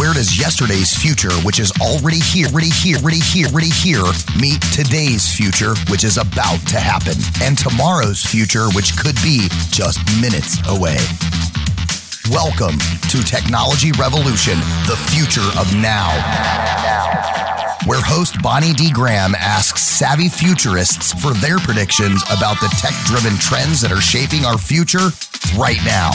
Where does yesterday's future, which is already here, already here, already here, already here, meet today's future, which is about to happen, and tomorrow's future, which could be just minutes away? Welcome to Technology Revolution, the future of now. Where host Bonnie D. Graham asks savvy futurists for their predictions about the tech driven trends that are shaping our future right now.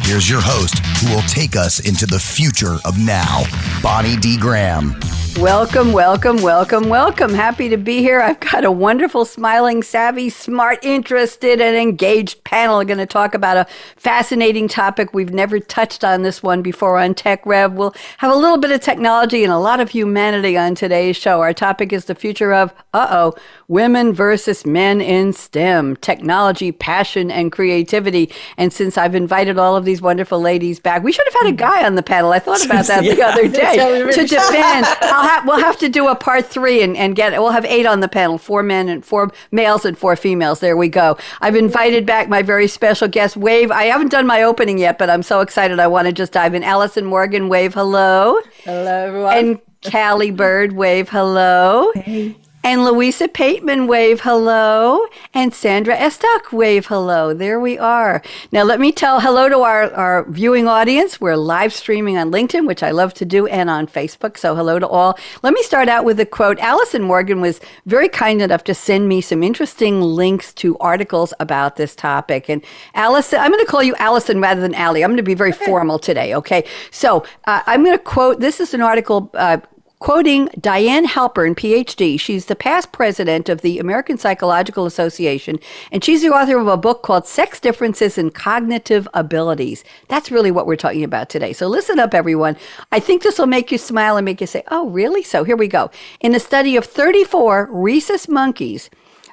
Here's your host who will take us into the future of now, Bonnie D. Graham. Welcome, welcome, welcome, welcome. Happy to be here. I've got a wonderful, smiling, savvy, smart, interested, and engaged panel going to talk about a fascinating topic we've never touched on this one before on Tech Rev. We'll have a little bit of technology and a lot of humanity on today's show. Our topic is the future of, uh oh, women versus men in STEM, technology, passion, and creativity. And since I've invited all of these wonderful ladies back, we should have had a guy on the panel. I thought about that the other day to defend. I'll have, we'll have to do a part three and, and get, we'll have eight on the panel, four men and four males and four females. There we go. I've invited back my very special guest, Wave. I haven't done my opening yet, but I'm so excited. I want to just dive in. Alison Morgan, Wave, hello. Hello, everyone. And Cali Bird, Wave, hello. Hey. And Louisa Pateman, wave hello. And Sandra Estok, wave hello. There we are. Now, let me tell hello to our, our viewing audience. We're live streaming on LinkedIn, which I love to do, and on Facebook. So, hello to all. Let me start out with a quote. Alison Morgan was very kind enough to send me some interesting links to articles about this topic. And Alison, I'm going to call you Alison rather than Allie. I'm going to be very okay. formal today, okay? So, uh, I'm going to quote this is an article uh, Quoting Diane Halpern, PhD, she's the past president of the American Psychological Association, and she's the author of a book called Sex Differences in Cognitive Abilities. That's really what we're talking about today. So listen up, everyone. I think this will make you smile and make you say, oh, really? So here we go. In a study of 34 rhesus monkeys,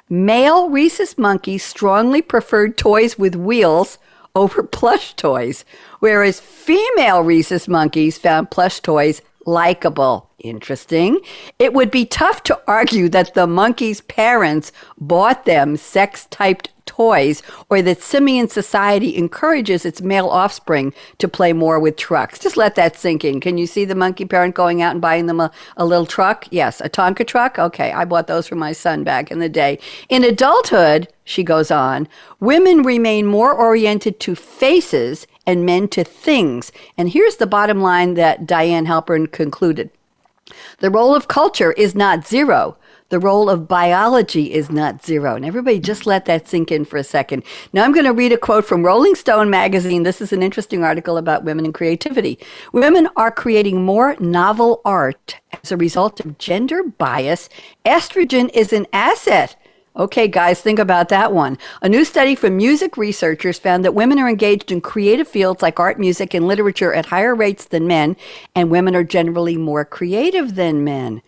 male rhesus monkeys strongly preferred toys with wheels over plush toys, whereas female rhesus monkeys found plush toys likable. Interesting. It would be tough to argue that the monkey's parents bought them sex typed toys or that simian society encourages its male offspring to play more with trucks. Just let that sink in. Can you see the monkey parent going out and buying them a, a little truck? Yes. A Tonka truck? Okay. I bought those for my son back in the day. In adulthood, she goes on, women remain more oriented to faces and men to things. And here's the bottom line that Diane Halpern concluded. The role of culture is not zero. The role of biology is not zero. And everybody just let that sink in for a second. Now I'm going to read a quote from Rolling Stone magazine. This is an interesting article about women and creativity. Women are creating more novel art as a result of gender bias. Estrogen is an asset Okay, guys, think about that one. A new study from music researchers found that women are engaged in creative fields like art, music, and literature at higher rates than men, and women are generally more creative than men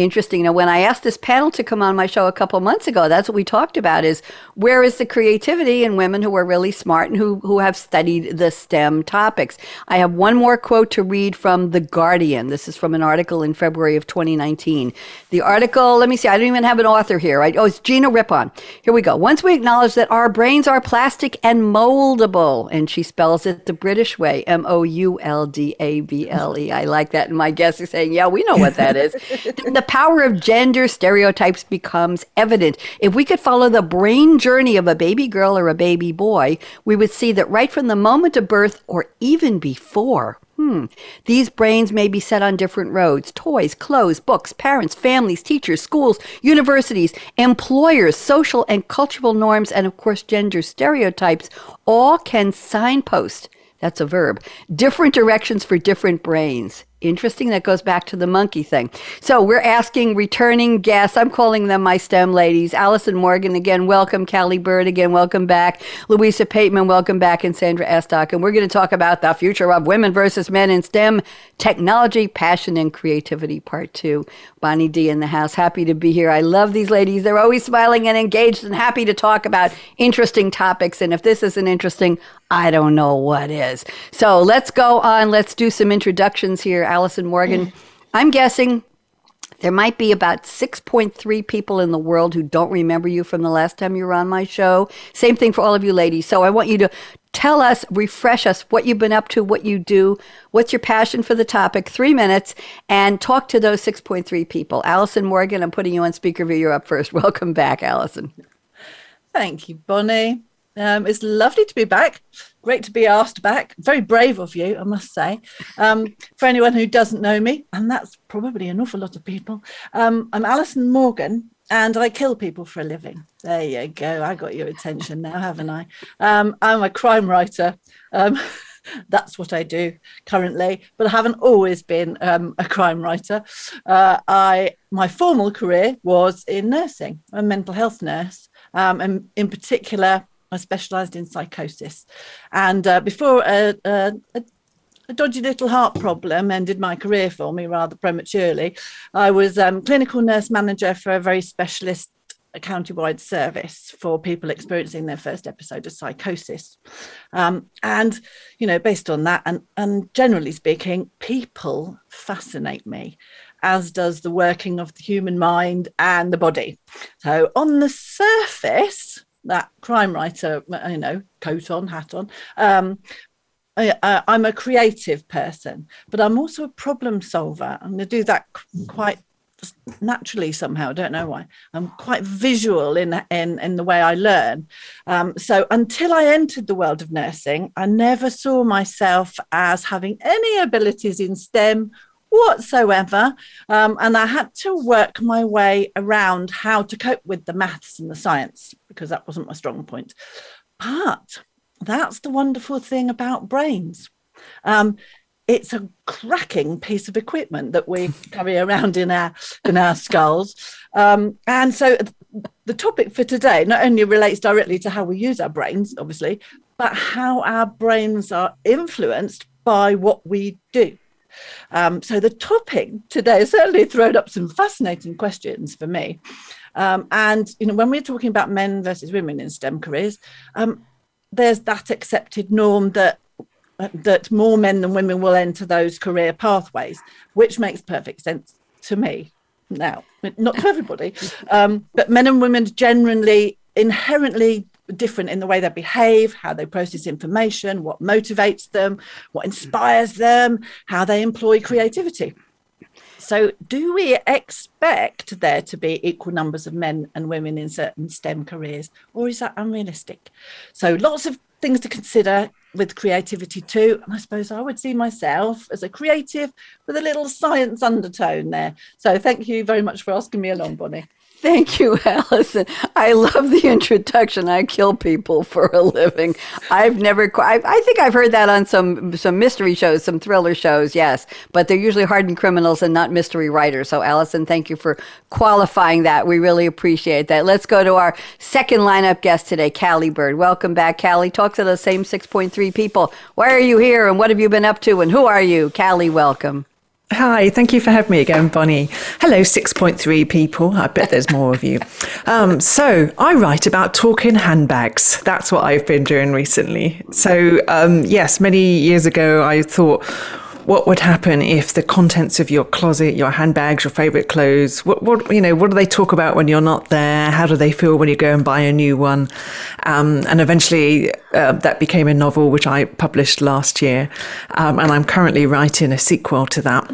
interesting. Now, when I asked this panel to come on my show a couple months ago, that's what we talked about is where is the creativity in women who are really smart and who, who have studied the STEM topics. I have one more quote to read from The Guardian. This is from an article in February of 2019. The article, let me see, I don't even have an author here. Right? Oh, it's Gina Rippon. Here we go. Once we acknowledge that our brains are plastic and moldable, and she spells it the British way, M O U L D A B L E. I like that. And my guests are saying, yeah, we know what that is. the power of gender stereotypes becomes evident. If we could follow the brain journey of a baby girl or a baby boy, we would see that right from the moment of birth or even before, Hmm. These brains may be set on different roads toys, clothes, books, parents, families, teachers, schools, universities, employers, social and cultural norms, and of course, gender stereotypes all can signpost that's a verb. Different directions for different brains. Interesting. That goes back to the monkey thing. So we're asking returning guests. I'm calling them my STEM ladies. Alison Morgan, again, welcome. Cali Bird, again, welcome back. Louisa Pateman, welcome back. And Sandra Estok. And we're going to talk about the future of women versus men in STEM, technology, passion, and creativity, part two. Bonnie D in the house. Happy to be here. I love these ladies. They're always smiling and engaged and happy to talk about interesting topics. And if this isn't interesting, I don't know what is. So let's go on. Let's do some introductions here. Alison Morgan, I'm guessing There might be about 6.3 people in the world who don't remember you from the last time you were on my show. Same thing for all of you ladies. So I want you to tell us, refresh us what you've been up to, what you do, what's your passion for the topic, three minutes, and talk to those 6.3 people. Alison Morgan, I'm putting you on speaker view. You're up first. Welcome back, Alison. Thank you, Bonnie. Um, it's lovely to be back. Great to be asked back. Very brave of you, I must say. Um, for anyone who doesn't know me, and that's probably an awful lot of people, um, I'm Alison Morgan and I kill people for a living. There you go. I got your attention now, haven't I? Um, I'm a crime writer. Um, that's what I do currently, but I haven't always been um, a crime writer. Uh, I my formal career was in nursing. A mental health nurse, um, and in particular, I specialised in psychosis. And uh, before a, a, a, a, dodgy little heart problem ended my career for me rather prematurely, I was um, clinical nurse manager for a very specialist a county-wide service for people experiencing their first episode of psychosis um, and you know based on that and and generally speaking people fascinate me as does the working of the human mind and the body so on the surface that crime writer, you know, coat on, hat on. Um, I, am a creative person, but I'm also a problem solver. I'm going to do that quite naturally somehow. I don't know why. I'm quite visual in in in the way I learn. Um, so until I entered the world of nursing, I never saw myself as having any abilities in STEM whatsoever. Um, and I had to work my way around how to cope with the maths and the science because that wasn't my strong point. But that's the wonderful thing about brains. Um, it's a cracking piece of equipment that we carry around in our in our skulls. Um, and so the topic for today not only relates directly to how we use our brains, obviously, but how our brains are influenced by what we do. Um, so the topic today has certainly thrown up some fascinating questions for me. Um, and you know, when we're talking about men versus women in STEM careers, um, there's that accepted norm that that more men than women will enter those career pathways, which makes perfect sense to me. Now, not to everybody, um, but men and women generally inherently different in the way they behave, how they process information, what motivates them, what inspires them, how they employ creativity. So, do we expect there to be equal numbers of men and women in certain STEM careers, or is that unrealistic? So, lots of things to consider with creativity too. And I suppose I would see myself as a creative with a little science undertone there. So, thank you very much for asking me along, Bonnie. Thank you, Alison. I love the introduction. I kill people for a living. I've never, I, I, think I've heard that on some some mystery shows, some thriller shows, yes, but they're usually hardened criminals and not mystery writers. So, Alison, thank you for qualifying that. We really appreciate that. Let's go to our second lineup guest today, Cali Bird. Welcome back, Cali. Talk to those same 6.3 people. Why are you here and what have you been up to and who are you? Cali, welcome. Hi, thank you for having me again, Bonnie. Hello, 6.3 people. I bet there's more of you. Um, so, I write about talking handbags. That's what I've been doing recently. So, um, yes, many years ago, I thought, what would happen if the contents of your closet, your handbags, your favorite clothes, what, what you know, what do they talk about when you're not there? How do they feel when you go and buy a new one? Um, and eventually, uh, that became a novel which I published last year, um, and I'm currently writing a sequel to that.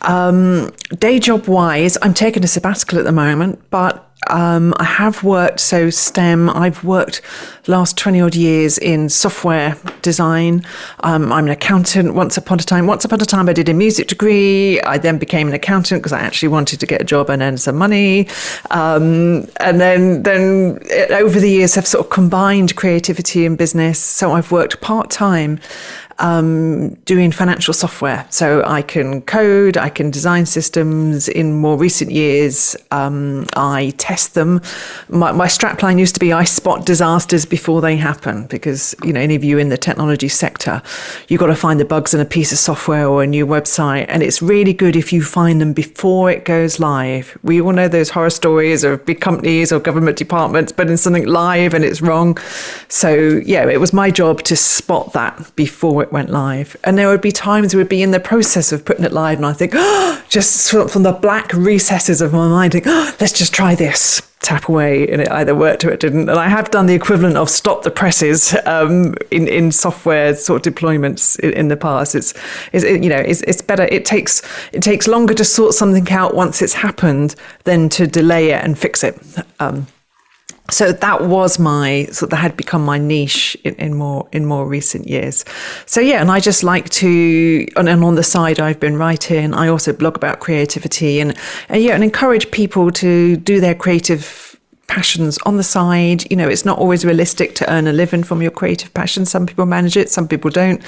Um, day job wise, I'm taking a sabbatical at the moment, but um, I have worked, so STEM, I've worked last 20 odd years in software design. Um, I'm an accountant once upon a time. Once upon a time, I did a music degree. I then became an accountant because I actually wanted to get a job and earn some money. Um, and then, then over the years, I've sort of combined creativity and business. So I've worked part time um, doing financial software. So I can code, I can design systems. In more recent years, um, I test them. My, my strapline used to be I spot disasters before they happen because, you know, any of you in the technology sector, you've got to find the bugs in a piece of software or a new website. And it's really good if you find them before it goes live. We all know those horror stories of big companies or government departments putting something live and it's wrong. So, yeah, it was my job to spot that before went live. And there would be times we'd be in the process of putting it live, and I think, oh, just from the black recesses of my mind, think, oh, let's just try this. Tap away, and it either worked or it didn't. And I have done the equivalent of stop the presses um, in in software sort of deployments in, in the past. It's, it's it, you know it's, it's better. It takes it takes longer to sort something out once it's happened than to delay it and fix it. Um, so that was my so that had become my niche in, in, more in more recent years. So yeah and i just like to and, and, on the side i've been writing i also blog about creativity and, and yeah and encourage people to do their creative passions on the side. You know it's not always realistic to earn a living from your creative passion some people manage it some people don't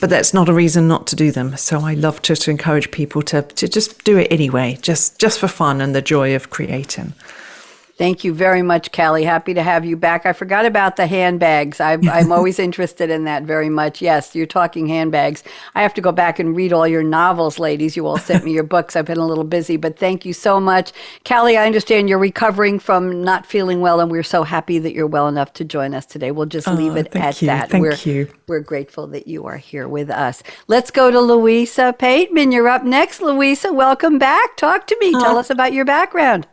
but that's not a reason not to do them. So i love to, to encourage people to, to just do it anyway just just for fun and the joy of creating Thank you very much, Cali. Happy to have you back. I forgot about the handbags. I, I'm always interested in that very much. Yes, you're talking handbags. I have to go back and read all your novels, ladies. You all sent me your books. I've been a little busy, but thank you so much. Cali, I understand you're recovering from not feeling well, and we're so happy that you're well enough to join us today. We'll just leave oh, it at you. that. Thank we're, you. We're grateful that you are here with us. Let's go to Louisa Pateman. You're up next, Louisa. Welcome back. Talk to me. Tell us about your background.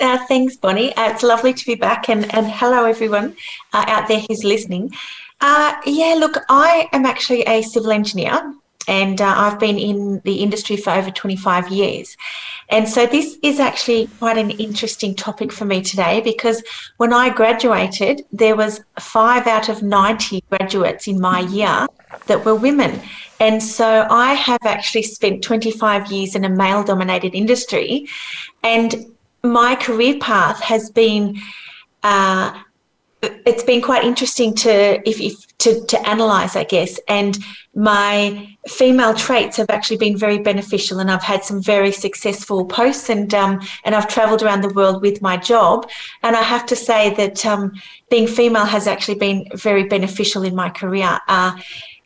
Uh, thanks, Bonnie. Uh, it's lovely to be back, and, and hello, everyone uh, out there who's listening. Uh, yeah, look, I am actually a civil engineer, and uh, I've been in the industry for over 25 years. And so, this is actually quite an interesting topic for me today because when I graduated, there was five out of 90 graduates in my year that were women. And so I have actually spent 25 years in a male dominated industry. And my career path has been uh, it's been quite interesting to if, if to, to analyze i guess. And my female traits have actually been very beneficial and i've had some very successful posts and um, and i've traveled around the world with my job. And i have to say that um, being female has actually been very beneficial in my career. Uh,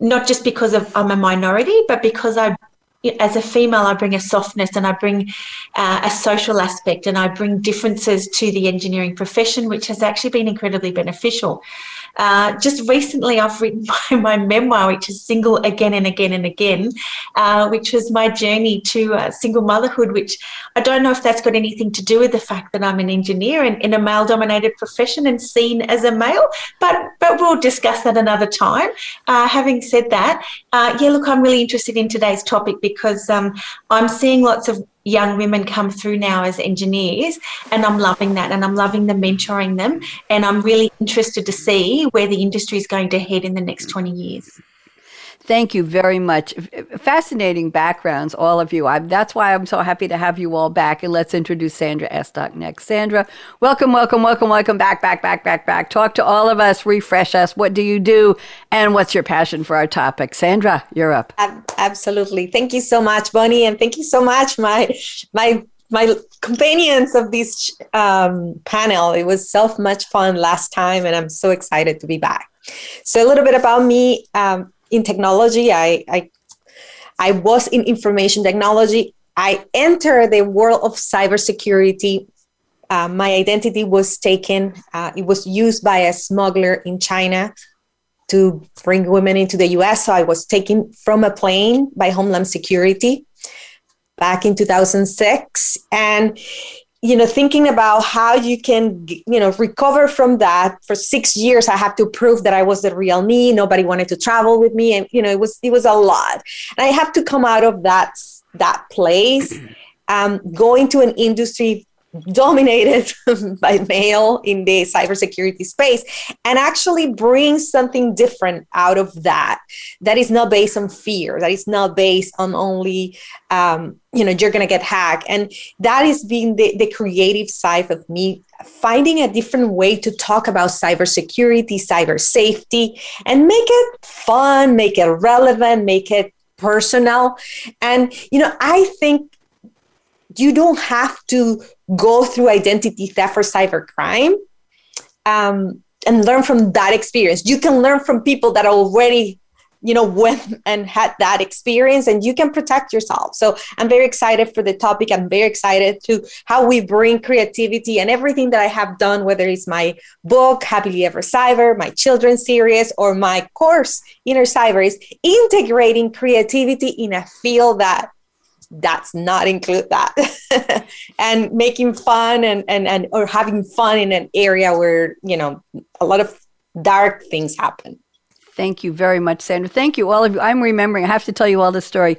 not just because of i'm a minority but because i as a female, I bring a softness and I bring uh, a social aspect and I bring differences to the engineering profession, which has actually been incredibly beneficial. Uh, just recently, I've written my, my, memoir, which is Single Again and Again and Again, uh, which was my journey to uh, single motherhood, which I don't know if that's got anything to do with the fact that I'm an engineer and in a male dominated profession and seen as a male, but, but we'll discuss that another time. Uh, having said that, uh, yeah, look, I'm really interested in today's topic because um, I'm seeing lots of young women come through now as engineers and I'm loving that and I'm loving the mentoring them and I'm really interested to see where the industry is going to head in the next 20 years. Thank you very much. Fascinating backgrounds, all of you. I'm, that's why I'm so happy to have you all back. And let's introduce Sandra Estok next. Sandra, welcome, welcome, welcome, welcome back, back, back, back, back. Talk to all of us, refresh us. What do you do? And what's your passion for our topic? Sandra, you're up. Absolutely. Thank you so much, Bonnie. And thank you so much, my, my, my companions of this um, panel. It was so much fun last time, and I'm so excited to be back. So, a little bit about me. Um, in technology. I, I, I was in information technology. I entered the world of cybersecurity. Uh, my identity was taken. Uh, it was used by a smuggler in China to bring women into the US. So I was taken from a plane by Homeland Security back in 2006. And you know thinking about how you can you know recover from that for six years i had to prove that i was the real me. Nobody wanted to travel with me. And you know it was it was a lot. And i have to come out of that that place um, going to an industry dominated by male in the cybersecurity space and actually bring something different out of that that is not based on fear that is not based on only um, you know you're to get hacked. And that is being the, the creative side of me finding a different way to talk about cybersecurity cyber safety and make it fun make it relevant make it personal. And you know i think you don't have to go through identity theft or cybercrime um, and learn from that experience. You can learn from people that already you know went and had that experience and you can protect yourself so i'm very excited for the topic i'm very excited to how we bring creativity and everything that i have done whether it's my book happily ever cyber my children's series or my course inner cyber is integrating creativity in a field that that's not include that and making fun and, and and or having fun in an area where you know a lot of dark things happen Thank you very much, Sandra. Thank you, all of you. I'm remembering, I have to tell you all this story.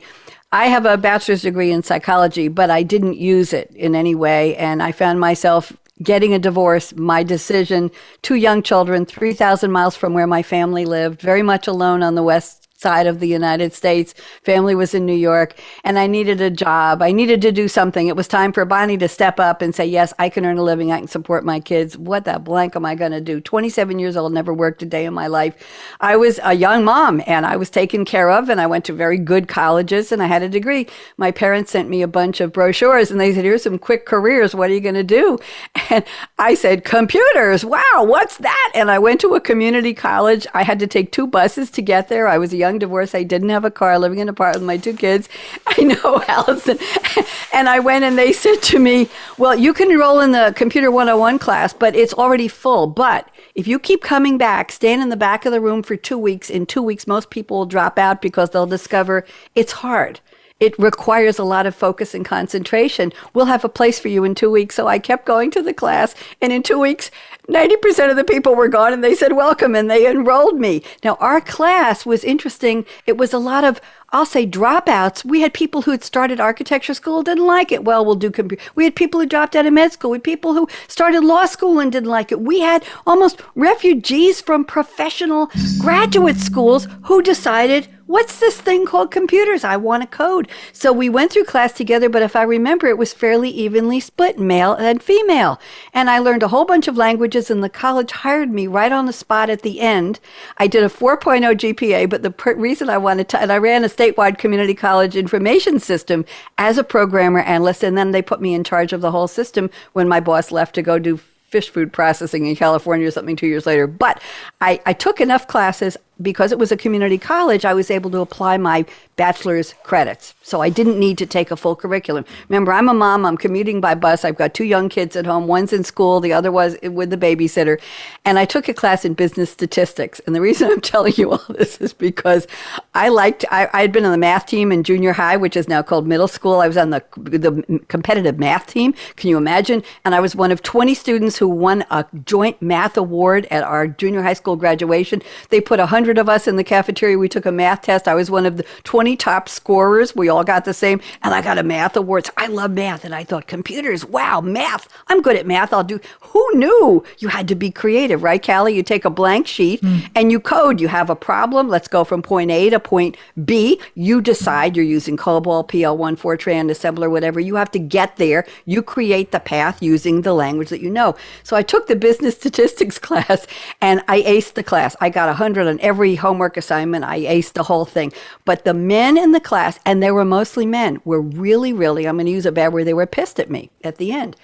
I have a bachelor's degree in psychology, but I didn't use it in any way. And I found myself getting a divorce, my decision, two young children, 3,000 miles from where my family lived, very much alone on the West side of the United States. Family was in New York and I needed a job. I needed to do something. It was time for Bonnie to step up and say, yes, I can earn a living. I can support my kids. What the blank am I going to do? 27 years old, never worked a day in my life. I was a young mom and I was taken care of and I went to very good colleges and I had a degree. My parents sent me a bunch of brochures and they said, here's some quick careers. What are you going to do? And I said, computers. Wow. What's that? And I went to a community college. I had to take two buses to get there. I was a young young divorce. I didn't have a car, living in an apartment with my two kids. I know, Alison. and I went and they said to me, Well, you can enroll in the Computer 101 class, but it's already full. But if you keep coming back, stand in the back of the room for two weeks. In two weeks, most people will drop out because they'll discover it's hard it requires a lot of focus and concentration. We'll have a place for you in two weeks. So I kept going to the class, and in two weeks, 90% of the people were gone and they said welcome and they enrolled me. Now, our class was interesting. It was a lot of, I'll say, dropouts. We had people who had started architecture school, didn't like it. Well, we'll do computer. We had people who dropped out of med school. We had people who started law school and didn't like it. We had almost refugees from professional graduate schools who decided, what's this thing called computers? I want to code. So we went through class together, but if I remember, it was fairly evenly split, male and female. And I learned a whole bunch of languages, and the college hired me right on the spot at the end. I did a 4.0 GPA, but the per- reason I wanted to, and I ran a statewide community college information system as a programmer analyst, and then they put me in charge of the whole system when my boss left to go do fish food processing in California or something two years later. But I, I took enough classes because it was a community college, I was able to apply my bachelor's credits. So I didn't need to take a full curriculum. Remember, I'm a mom, I'm commuting by bus, I've got two young kids at home, one's in school, the other was with the babysitter. And I took a class in business statistics. And the reason I'm telling you all this is because I liked, I, had been on the math team in junior high, which is now called middle school. I was on the, the competitive math team. Can you imagine? And I was one of 20 students who won a joint math award at our junior high school graduation. They put 100 hundred of us in the cafeteria. We took a math test. I was one of the twenty top scorers. We all got the same, and I got a math award. I love math, and I thought computers. Wow, math. I'm good at math. I'll do. Who knew you had to be creative, right, Cali? You take a blank sheet mm. and you code. You have a problem. Let's go from point A to point B. You decide you're using COBOL, PL1, Fortran, assembler, whatever. You have to get there. You create the path using the language that you know. So I took the business statistics class and I aced the class. I got a hundred on every every homework assignment. I aced the whole thing. But the men in the class, and they were mostly men, were really, really, I'm going to use a bad word, they were pissed at me at the end.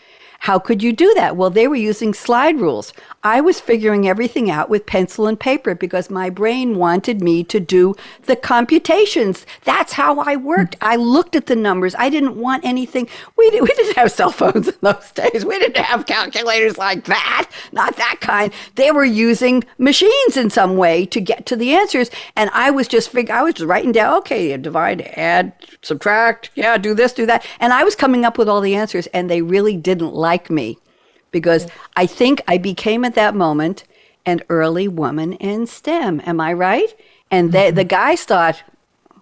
How could you do that? Well, they were using slide rules. I was figuring everything out with pencil and paper because my brain wanted me to do the computations. That's how I worked. Mm-hmm. I looked at the numbers. I didn't want anything. We, did, we didn't have cell phones in those days. We didn't have calculators like that, not that kind. They were using machines in some way to get to the answers. And I was just fig- I was just writing down, okay, divide, add, subtract, yeah, do this, do that. And I was coming up with all the answers, and they really didn't like me because I think I became at that moment an early woman in STEM. Am I right? And they, mm-hmm. the guys thought,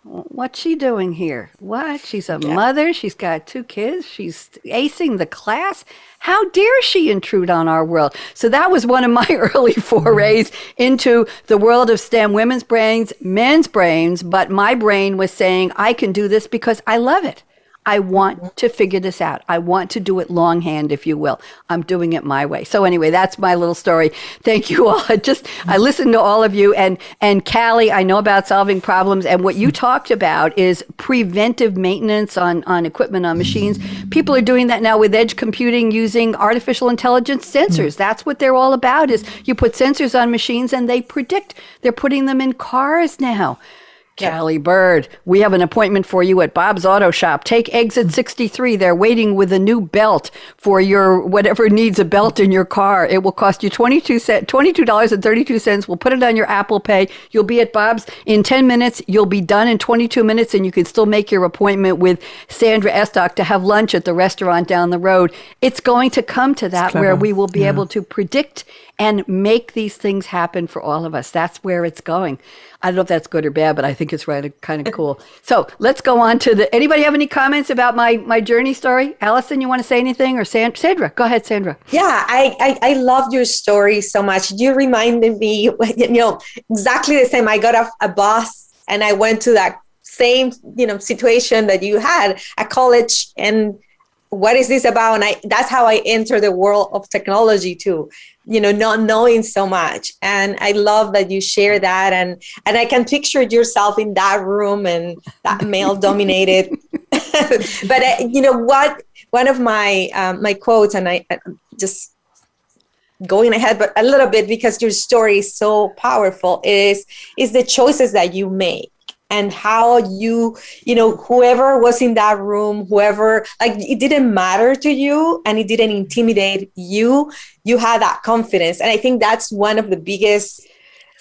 what's she doing here? What? She's a yeah. mother. She's got two kids. She's acing the class. How dare she intrude on our world? So that was one of my early forays into the world of STEM, women's brains, men's brains. But my brain was saying, I can do this because I love it. I want to figure this out. I want to do it longhand, if you will. I'm doing it my way. So anyway, that's my little story. Thank you all. I just I listened to all of you and and Cali, I know about solving problems and what you talked about is preventive maintenance on on equipment on machines. People are doing that now with edge computing using artificial intelligence sensors. That's what they're all about is you put sensors on machines and they predict. They're putting them in cars now. Cali Bird, we have an appointment for you at Bob's Auto Shop. Take exit mm-hmm. 63. They're waiting with a new belt for your whatever needs a belt in your car. It will cost you 22 cent, $22.32. We'll put it on your Apple Pay. You'll be at Bob's in 10 minutes. You'll be done in 22 minutes and you can still make your appointment with Sandra Estok to have lunch at the restaurant down the road. It's going to come to that where we will be yeah. able to predict and make these things happen for all of us. That's where it's going. I don't know if that's good or bad, but I think it's right, kind of cool. So let's go on to the. Anybody have any comments about my my journey story? Alison, you want to say anything, or Sandra? Go ahead, Sandra. Yeah, I I, I loved your story so much. You reminded me, you know, exactly the same. I got a, a bus and I went to that same you know situation that you had at college and what is this about? And i that's how i enter the world of technology too you know not knowing so much. And i love that you share that. And and i can picture yourself in that room and that male dominated. But uh, you know what one of my um, my quotes and i just going ahead but a little bit because your story is so powerful is is the choices that you make and how you you know whoever was in that room whoever like it didn't matter to you and it didn't intimidate you you had that confidence. And i think that's one of the biggest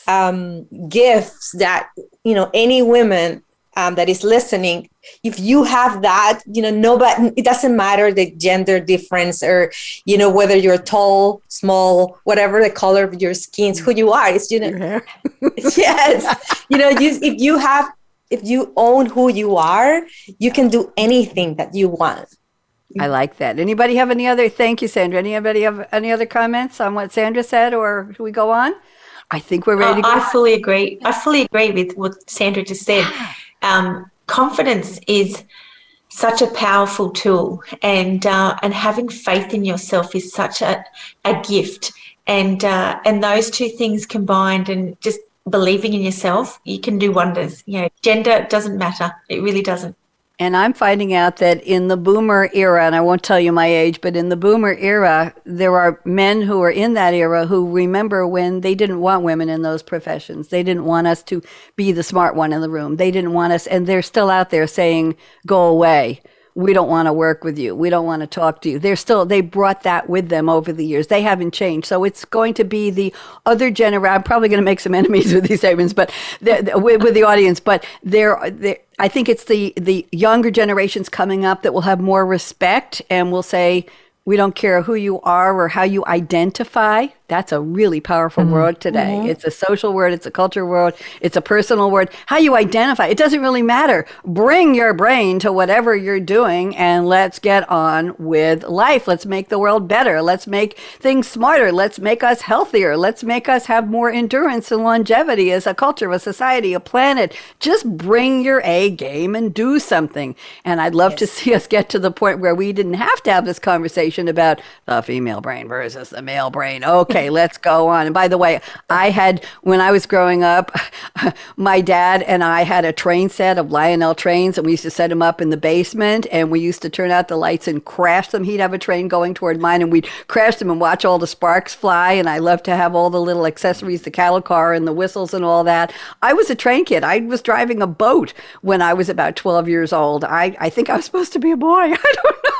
um, gifts that you know any woman um, that is listening if you have that you know nobody it doesn't matter the gender difference or you know whether you're tall small whatever the color of your skin who you are. It's you know yes. You know you, if you have if you own who you are, you can do anything that you want. I like that. Anybody have any other? Thank you, Sandra. Anybody have any other comments on what Sandra said, or do we go on? I think we're ready uh, to go. I fully agree. I fully agree with what Sandra just said. Um, confidence is such a powerful tool, and uh, and having faith in yourself is such a a gift. And uh, and those two things combined, and just believing in yourself, you can do wonders. You know, gender doesn't matter. It really doesn't. And I'm finding out that in the boomer era, and I won't tell you my age, but in the boomer era, there are men who are in that era who remember when they didn't want women in those professions. They didn't want us to be the smart one in the room. They didn't want us, and they're still out there saying, go away we don't want to work with you. We don't want to talk to you. They're still, they brought that with them over the years. They haven't changed. So it's going to be the other generation. I'm probably going to make some enemies with these statements, but with, with, the audience, but they're, they're, I think it's the, the younger generations coming up that will have more respect and will say, we don't care who you are or how you identify. That's a really powerful mm-hmm. word today. Mm-hmm. It's a social word, it's a culture word, it's a personal word. How you identify, it doesn't really matter. Bring your brain to whatever you're doing and let's get on with life. Let's make the world better. Let's make things smarter. Let's make us healthier. Let's make us have more endurance and longevity as a culture, a society, a planet. Just bring your A game and do something. And I'd love yes. to see us get to the point where we didn't have to have this conversation about the female brain versus the male brain. Okay okay, let's go on. And by the way, I had, when I was growing up, my dad and I had a train set of Lionel trains, and we used to set them up in the basement, and we used to turn out the lights and crash them. He'd have a train going toward mine, and we'd crash them and watch all the sparks fly. And I loved to have all the little accessories, the cattle car and the whistles and all that. I was a train kid. I was driving a boat when I was about 12 years old. I, I think I was supposed to be a boy. I don't know.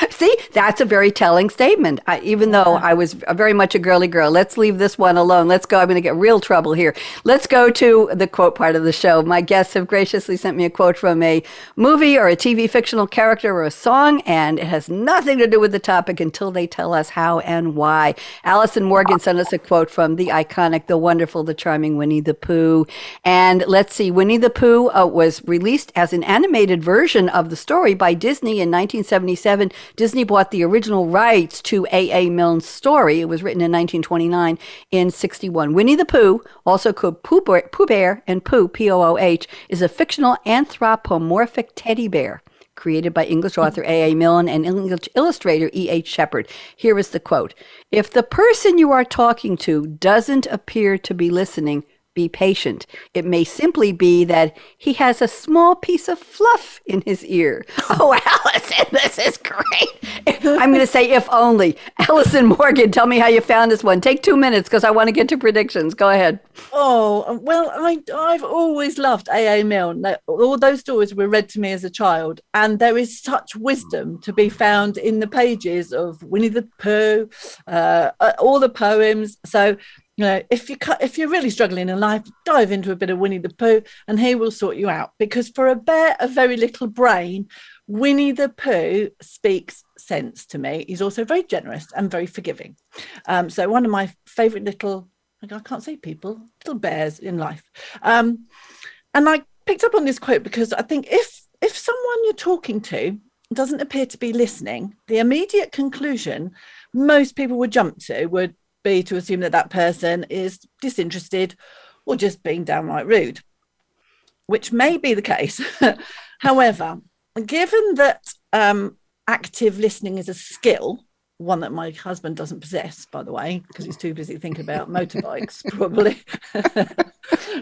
See, that's a very telling statement. I, even though I was very much a girly girl, let's leave this one alone. Let's go. I'm going to get real trouble here. Let's go to the quote part of the show. My guests have graciously sent me a quote from a movie or a TV fictional character or a song, and it has nothing to do with the topic until they tell us how and why. Alison Morgan sent us a quote from the iconic, the wonderful, the charming Winnie the Pooh. And let's see, Winnie the Pooh uh, was released as an animated version of the story by Disney in 1977. Disney bought the original rights to A.A. Milne's story. It was written in 1929 in 61. Winnie the Pooh, also called Pooh Bear, and Pooh, P O O H, is a fictional anthropomorphic teddy bear created by English author A.A. Milne and English illustrator E.H. Shepard. Here is the quote If the person you are talking to doesn't appear to be listening, be patient. It may simply be that he has a small piece of fluff in his ear. Oh, Alison, this is great. I'm going to say if only. Alison Morgan, tell me how you found this one. Take two minutes because I want to get to predictions. Go ahead. Oh, well, I, I've always loved A.A. Milne. All those stories were read to me as a child, and there is such wisdom to be found in the pages of Winnie the Pooh, uh, uh all the poems. So you know, if you if you're really struggling in life, dive into a bit of Winnie the Pooh, and he will sort you out. Because for a bear of very little brain, Winnie the Pooh speaks sense to me. He's also very generous and very forgiving. Um, so one of my favourite little I can't say people, little bears in life. Um, and I picked up on this quote because I think if if someone you're talking to doesn't appear to be listening, the immediate conclusion most people would jump to would be to assume that that person is disinterested or just being downright rude, which may be the case. However, given that um, active listening is a skill, one that my husband doesn't possess, by the way, because he's too busy thinking about motorbikes, probably.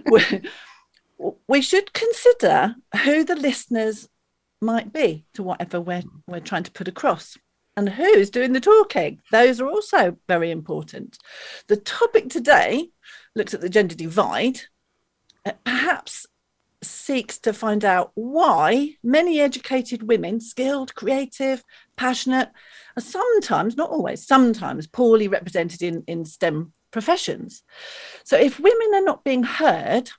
we, we should consider who the listeners might be to whatever we're, we're trying to put across and who's doing the talking. Those are also very important. The topic today looks at the gender divide, uh, perhaps seeks to find out why many educated women, skilled, creative, passionate, are sometimes, not always, sometimes poorly represented in, in STEM professions. So if women are not being heard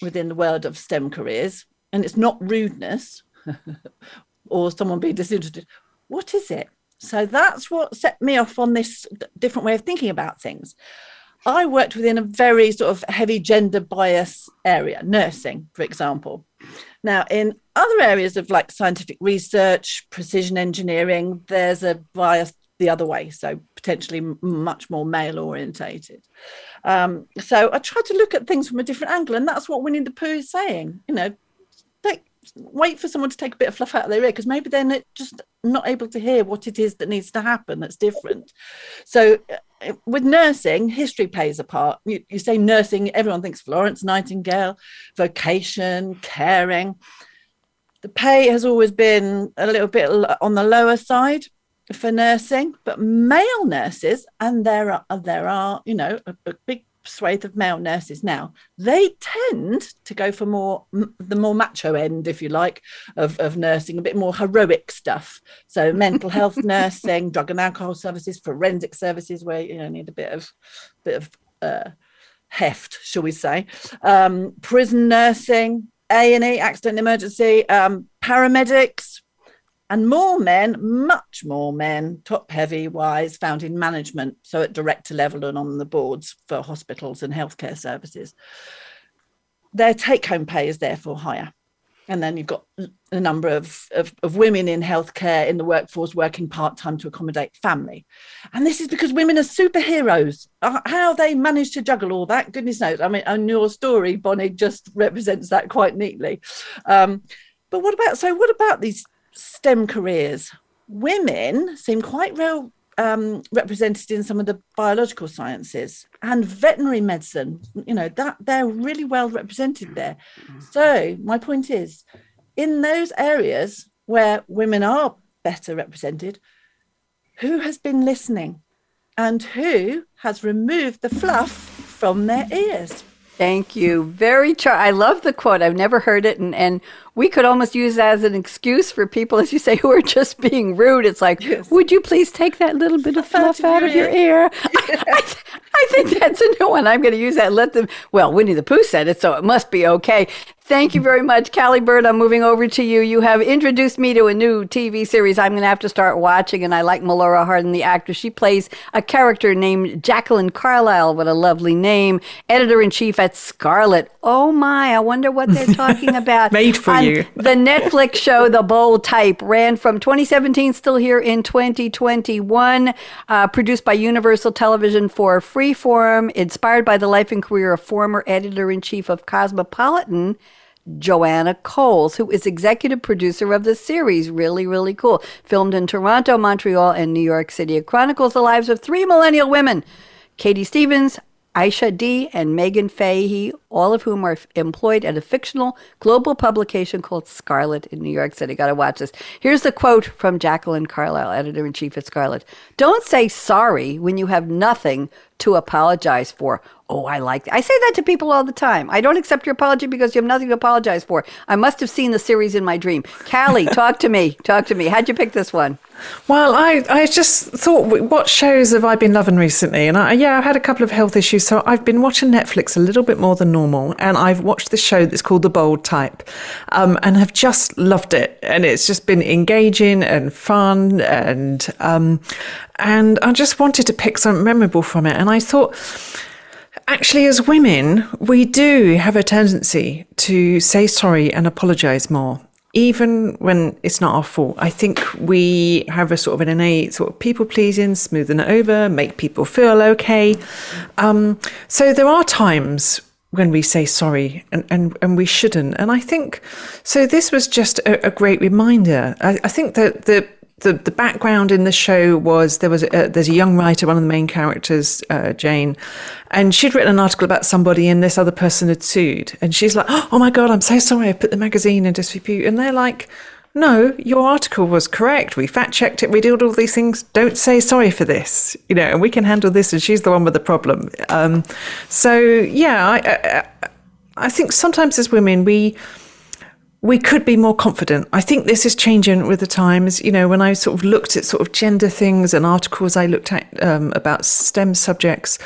within the world of STEM careers, and it's not rudeness or someone being disinterested, what is it? So that's what set me off on this different way of thinking about things. I worked within a very sort of heavy gender bias area, nursing, for example. Now, in other areas of like scientific research, precision engineering, there's a bias the other way, so potentially much more male orientated. Um, so I tried to look at things from a different angle, and that's what Winnie the Pooh is saying. You know, wait for someone to take a bit of fluff out of their ear because maybe they're just not able to hear what it is that needs to happen that's different. So, uh, with nursing, history plays a part. You, you say nursing, everyone thinks Florence Nightingale, vocation, caring. The pay has always been a little bit on the lower side for nursing, but male nurses, and there are there are you know a, a big swathe of male nurses now, they tend to go for more the more macho end, if you like, of, of nursing, a bit more heroic stuff. So mental health nursing, drug and alcohol services, forensic services, where you know need a bit of bit of uh, heft, shall we say? Um, prison nursing, A and E, accident emergency, um, paramedics, and more men, much more men, top heavy wise, found in management, so at director level and on the boards for hospitals and healthcare services. Their take home pay is therefore higher. And then you've got a number of, of, of women in healthcare in the workforce working part time to accommodate family. And this is because women are superheroes. Uh, how they manage to juggle all that, goodness knows. I mean, and your story, Bonnie, just represents that quite neatly. Um, but what about so? What about these STEM careers, women seem quite well um, represented in some of the biological sciences and veterinary medicine. You know that they're really well represented there. So my point is, in those areas where women are better represented, who has been listening, and who has removed the fluff from their ears? Thank you. Very char. I love the quote. I've never heard it, and and we could almost use that as an excuse for people, as you say, who are just being rude. It's like, yes. would you please take that little bit of fluff out of your ear? I, I, I, think that's a new one. I'm going to use that. Let them. Well, Winnie the Pooh said it, so it must be okay. Thank you very much, Cali Bird. I'm moving over to you. You have introduced me to a new TV series I'm going to have to start watching, and I like Melora Hardin, the actress. She plays a character named Jacqueline Carlisle. What a lovely name. Editor in chief at Scarlet. Oh my, I wonder what they're talking about. Made for on you. the Netflix show, The Bold Type, ran from 2017, still here in 2021. Uh, produced by Universal Television for Freeform, inspired by the life and career of former editor in chief of Cosmopolitan. Joanna Coles, who is executive producer of the series. Really, really cool. Filmed in Toronto, Montreal, and New York City. It chronicles the lives of three millennial women Katie Stevens, Aisha Dee and Meghann Fahy, all of whom are employed at a fictional global publication called Scarlet in New York City. Got to watch this. Here's the quote from Jacqueline Carlisle, editor in chief at Scarlet Don't say sorry when you have nothing to apologize for. Oh, I like that. I say that to people all the time. I don't accept your apology because you have nothing to apologize for. I must have seen the series in my dream. Cali, talk to me. Talk to me. How'd you pick this one? Well, I, I just thought, what shows have I been loving recently? And I, yeah, I've had a couple of health issues. So I've been watching Netflix a little bit more than normal. And I've watched this show that's called The Bold Type um, and have just loved it. And it's just been engaging and fun. And, um, and I just wanted to pick something memorable from it. And I thought, actually, as women, we do have a tendency to say sorry and apologize more. Even when it's not our fault, I think we have a sort of an innate sort of people pleasing, smoothing it over, make people feel okay. Um, so there are times when we say sorry and, and, and we shouldn't. And I think so. This was just a, a great reminder. I, I think that the the, the background in the show was there was a, there's a young writer, one of the main characters, uh, Jane, and she'd written an article about somebody, and this other person had sued, and she's like, "Oh my god, I'm so sorry, I put the magazine in disrepute," and they're like. No, your article was correct. We fact checked it. We did all these things. Don't say sorry for this, you know, and we can handle this. And she's the one with the problem. Um, so yeah, I, I, I think sometimes as women we we could be more confident. I think this is changing with the times. You know, when I sort of looked at sort of gender things and articles I looked at um, about STEM subjects,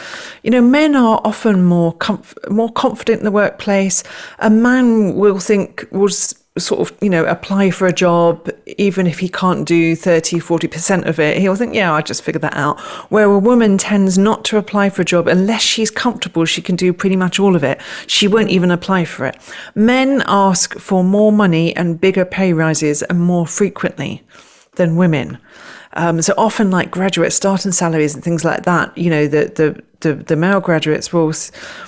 you know, men are often more comf- more confident in the workplace. A man will think was sort of, you know, apply for a job, even if he can't do 30, 40% of it, he'll think, yeah, I just figured that out. Where a woman tends not to apply for a job unless she's comfortable, she can do pretty much all of it. She won't even apply for it. Men ask for more money and bigger pay rises and more frequently than women. Um, so often, like graduate starting salaries and things like that, you know, the the the, the male graduates will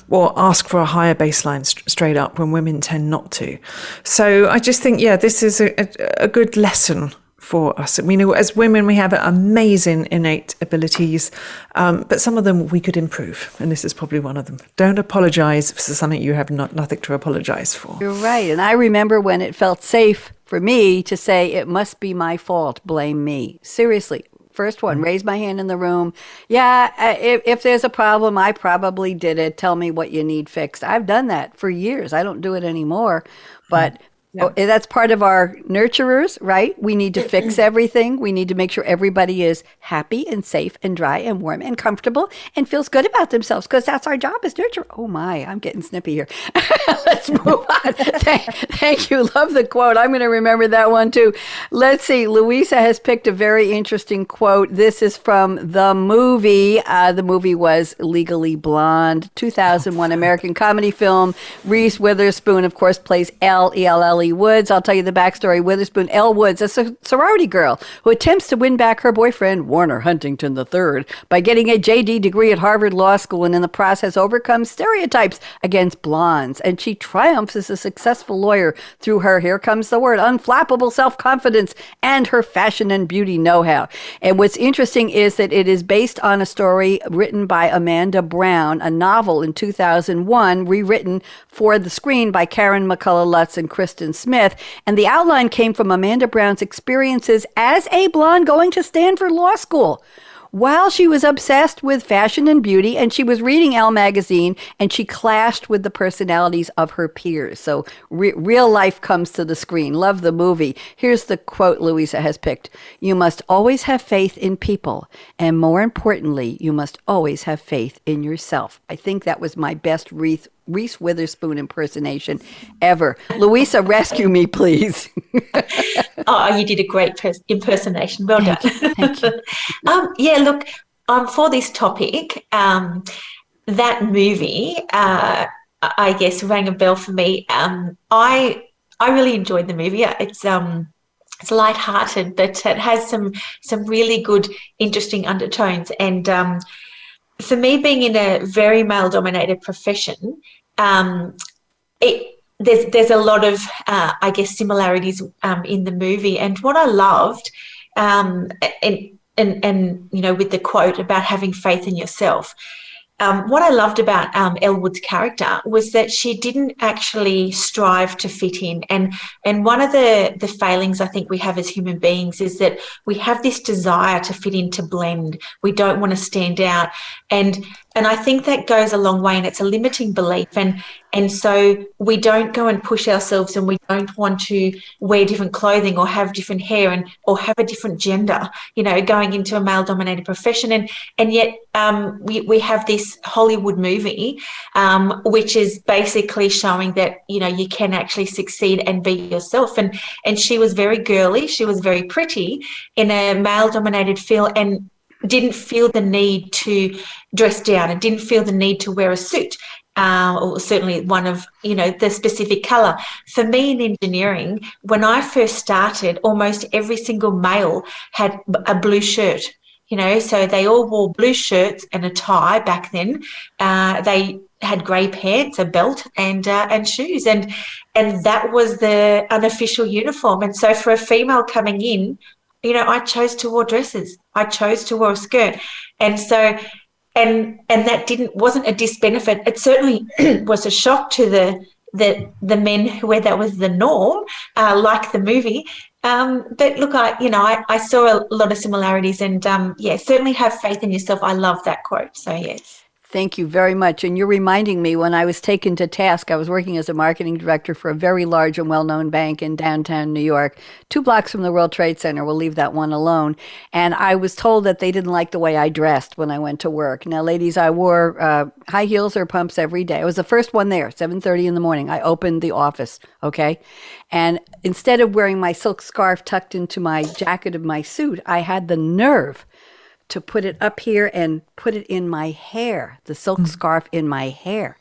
will ask for a higher baseline st- straight up when women tend not to. So I just think, yeah, this is a, a, a good lesson for us. I mean, as women we have amazing innate abilities, um, but some of them we could improve, and this is probably one of them. Don't apologize for something you have not, nothing to apologize for. You're right, and I remember when it felt safe for me to say it must be my fault, blame me. Seriously, first one, mm-hmm. raise my hand in the room. Yeah, if, if, there's a problem, I probably did it. Tell me what you need fixed. I've done that for years. I don't do it anymore. Mm-hmm. But yeah. Oh, that's part of our nurturers, right? We need to fix everything. We need to make sure everybody is happy and safe and dry and warm and comfortable and feels good about themselves because that's our job as nurturer. Oh my, I'm getting snippy here. Let's move on. thank, thank, you. Love the quote. I'm going to remember that one too. Let's see. Louisa has picked a very interesting quote. This is from the movie. Uh, the movie was Legally Blonde, 2001 American comedy film. Reese Witherspoon, of course, plays L E L L Ellie Woods. I'll tell you the backstory. Witherspoon Elle Woods, a sorority girl who attempts to win back her boyfriend, Warner Huntington III, by getting a JD degree at Harvard Law School and in the process overcomes stereotypes against blondes. And she triumphs as a successful lawyer through her, here comes the word, unflappable self confidence and her fashion and beauty know how. And what's interesting is that it is based on a story written by Amanda Brown, a novel in 2001, rewritten for the screen by Karen McCullah Lutz and Kristen Smith, and the outline came from Amanda Brown's experiences as a blonde going to Stanford Law School. While she was obsessed with fashion and beauty, and she was reading Elle magazine, and she clashed with the personalities of her peers. So re- real life comes to the screen. Love the movie. Here's the quote Louisa has picked You must always have faith in people, and more importantly, you must always have faith in yourself. I think that was my best wreath Reese Witherspoon impersonation ever. Louisa, rescue me, please. oh, you did a great pers- impersonation. Well Thank done. You. Thank you. um, yeah, look, um, for this topic, um, that movie, uh, I guess, rang a bell for me. Um, I I really enjoyed the movie. It's um it's light-hearted, but it has some some really good, interesting undertones. And um, for me, being in a very male-dominated profession, um, it there's there's a lot of uh, I guess similarities um, in the movie, and what I loved, um, and and and you know, with the quote about having faith in yourself, um, what I loved about um, Elle Woods' character was that she didn't actually strive to fit in. And and one of the the failings I think we have as human beings is that we have this desire to fit in, to blend. We don't want to stand out. And and I think that goes a long way and it's a limiting belief. And and so we don't go and push ourselves and we don't want to wear different clothing or have different hair and or have a different gender, you know, going into a male dominated profession. And and yet um, we, we have this Hollywood movie, um, which is basically showing that, you know, you can actually succeed and be yourself. And and she was very girly, she was very pretty in a male dominated field and didn't feel the need to dress down. And didn't feel the need to wear a suit. Uh, or certainly one of you know the specific color for me in engineering when i first started almost every single male had a blue shirt you know so they all wore blue shirts and a tie back then. Uh, they had grey pants a belt and uh, and shoes and and that was the unofficial uniform. And so for a female coming in you know, I chose to wear dresses. I chose to wear a skirt. And so and and that didn't wasn't a disbenefit. It certainly was a shock to the the the men where that was the norm, uh, like the movie. Um, but look, I you know I, I saw a lot of similarities, and um, yeah, certainly have faith in yourself. I love that quote. So yes. Thank you very much. And you're reminding me when I was taken to task, I was working as a marketing director for a very large and well known bank in downtown New York, two blocks from the World Trade Center. We'll leave that one alone. And I was told that they didn't like the way I dressed when I went to work. Now, ladies, I wore uh, high heels or pumps every day. I was the first one there, 7.30 in the morning. I opened the office, okay? And instead of wearing my silk scarf tucked into my jacket of my suit, I had the nerve to put it up here and put it in my hair, the silk mm. scarf in my hair.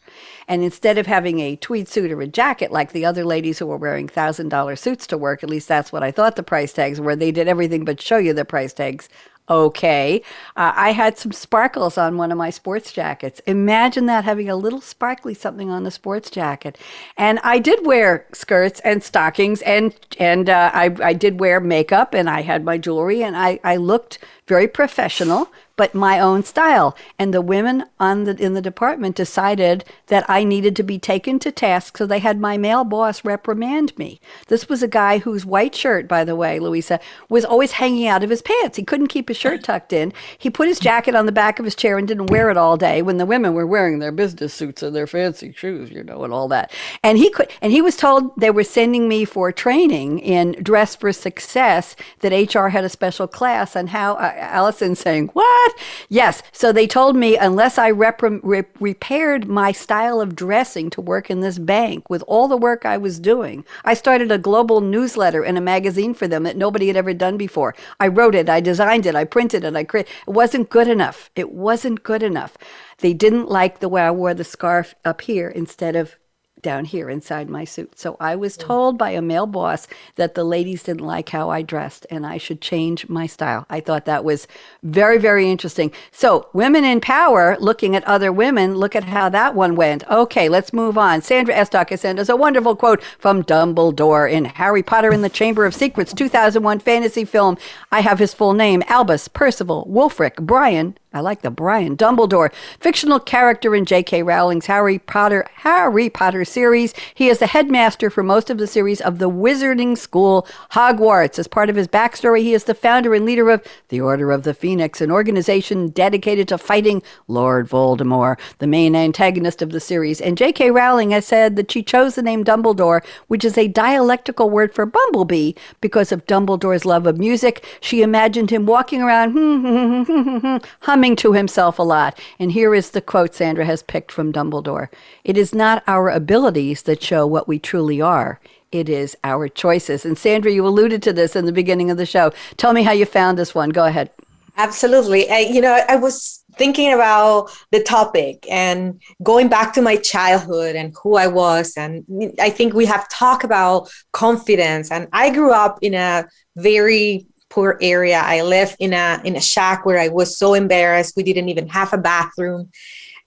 And instead of having a tweed suit or a jacket like the other ladies who were wearing $1,000 suits to work, at least that's what I thought the price tags were, they did everything but show you the price tags okay. Uh, I had some sparkles on one of my sports jackets. Imagine that having a little sparkly something on the sports jacket. And I did wear skirts and stockings, and and uh, I I did wear makeup, and I had my jewelry, and I I looked very professional but my own style. And the women on the in the department decided that I needed to be taken to task, so they had my male boss reprimand me. This was a guy whose white shirt, by the way, Louisa, was always hanging out of his pants. He couldn't keep his shirt tucked in. He put his jacket on the back of his chair and didn't wear it all day when the women were wearing their business suits and their fancy shoes, you know, and all that. And he could and he was told they were sending me for training in dress for success that HR had a special class on how uh, Alison saying, "What? What? Yes. So they told me unless I rep- rep- repaired my style of dressing to work in this bank with all the work I was doing, I started a global newsletter and a magazine for them that nobody had ever done before. I wrote it, I designed it, I printed it, I created. It wasn't good enough. It wasn't good enough. They didn't like the way I wore the scarf up here instead of down here inside my suit. So I was mm. told by a male boss that the ladies didn't like how I dressed and I should change my style. I thought that was very, very interesting. So, women in power, looking at other women, look at how that one went. Okay, let's move on. Sandra Estok has sent us a wonderful quote from Dumbledore in Harry Potter in the Chamber of Secrets 2001 fantasy film. I have his full name Albus Percival Wulfric Brian I like the Brian Dumbledore, fictional character in J.K. Rowling's Harry Potter Harry Potter series. He is the headmaster for most of the series of the Wizarding School Hogwarts. As part of his backstory, he is the founder and leader of the Order of the Phoenix, an organization dedicated to fighting Lord Voldemort, the main antagonist of the series. And J.K. Rowling has said that she chose the name Dumbledore, which is a dialectical word for bumblebee, because of Dumbledore's love of music. She imagined him walking around hmm, hmm, hmm, humming humming to himself a lot. And here is the quote Sandra has picked from Dumbledore It is not our abilities that show what we truly are. It is our choices. And Sandra, you alluded to this in the beginning of the show. Tell me how you found this one. Go ahead. Absolutely. I, you know, I was thinking about the topic and going back to my childhood and who I was. And I think we have talked about confidence. And I grew up in a very poor area. I lived in a in a shack where I was so embarrassed. We didn't even have a bathroom.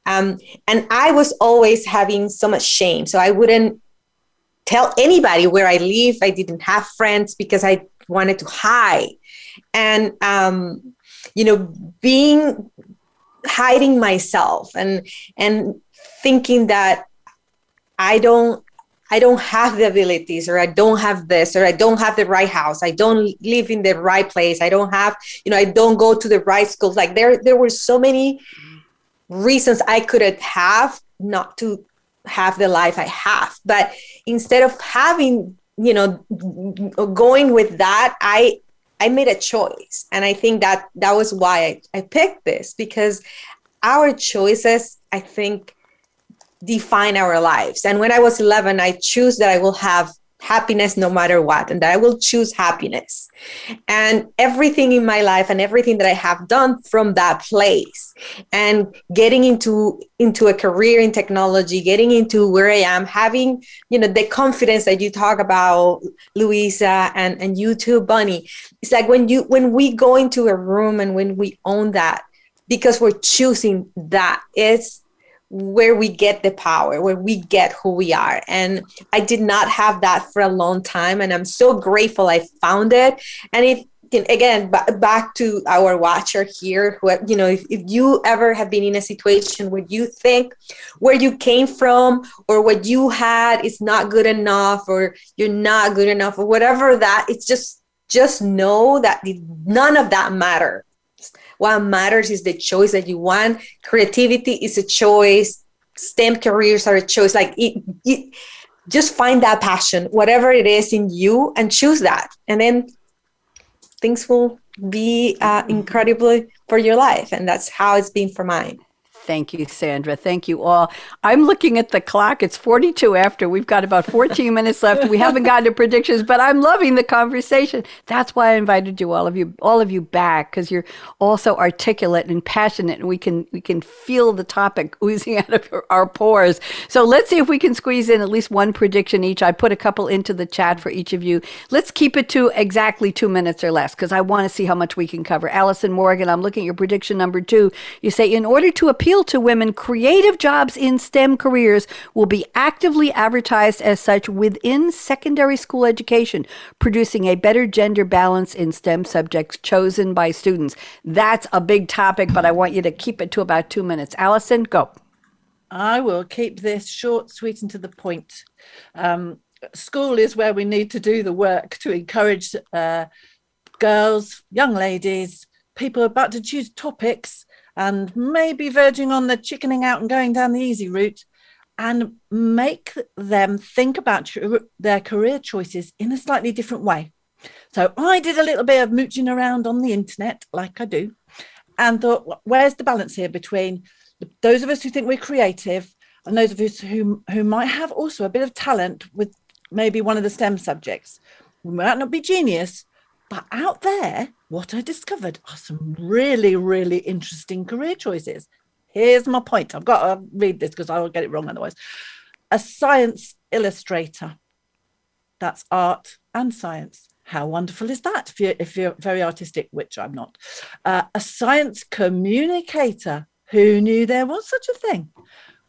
Um, and I was always having so much shame. So I wouldn't tell anybody where I live. I didn't have friends because I wanted to hide. And um, you know, being hiding myself and and thinking that I don't I don't have the abilities or I don't have this or I don't have the right house. I don't live in the right place. I don't have, you know, I don't go to the right schools. Like there there were so many reasons I couldn't have not to have the life I have. But instead of having, you know, going with that, I I made a choice. And I think that that was why I, I picked this because our choices, I think, define our lives. And when I was 11, I choose that I will have happiness no matter what and that i will choose happiness and everything in my life and everything that i have done from that place and getting into into a career in technology getting into where i am having you know the confidence that you talk about Louisa and and you too Bonnie it's like when you when we go into a room and when we own that because we're choosing that it's where we get the power, where we get who we are. And I did not have that for a long time. And I'm so grateful I found it. And if again b- back to our watcher here who you know if, if you ever have been in a situation where you think where you came from or what you had is not good enough or you're not good enough or whatever that it's just just know that none of that matter what matters is the choice that you want. Creativity is a choice. STEM careers are a choice. Like it, it, just find that passion, whatever it is in you, and choose that. And then things will be uh, incredibly for your life. And that's how it's been for mine. Thank you, Sandra. Thank you all. I'm looking at the clock. It's 42 after. We've got about 14 minutes left. We haven't gotten to predictions, but I'm loving the conversation. That's why I invited you all of you all of you back because you're also articulate and passionate, and we can we can feel the topic oozing out of our pores. So let's see if we can squeeze in at least one prediction each. I put a couple into the chat for each of you. Let's keep it to exactly two minutes or less because I want to see how much we can cover. Alison Morgan, I'm looking at your prediction number two. You say in order to appeal appeal to women, creative jobs in STEM careers will be actively advertised as such within secondary school education, producing a better gender balance in STEM subjects chosen by students. That's a big topic, but I want you to keep it to about two minutes. Allison, go. I will keep this short, sweet, and to the point. Um, school is where we need to do the work to encourage uh, girls, young ladies, people about to choose topics and maybe verging on the chickening out and going down the easy route and make them think about their career choices in a slightly different way. So I did a little bit of mooching around on the internet, like I do, and thought, where's the balance here between those of us who think we're creative and those of us who, who might have also a bit of talent with maybe one of the STEM subjects? We might not be genius, but out there, what I discovered are some really, really interesting career choices. Here's my point. I've got to read this because I will get it wrong otherwise. A science illustrator. That's art and science. How wonderful is that if you're, if you're very artistic, which I'm not? Uh, a science communicator. Who knew there was such a thing?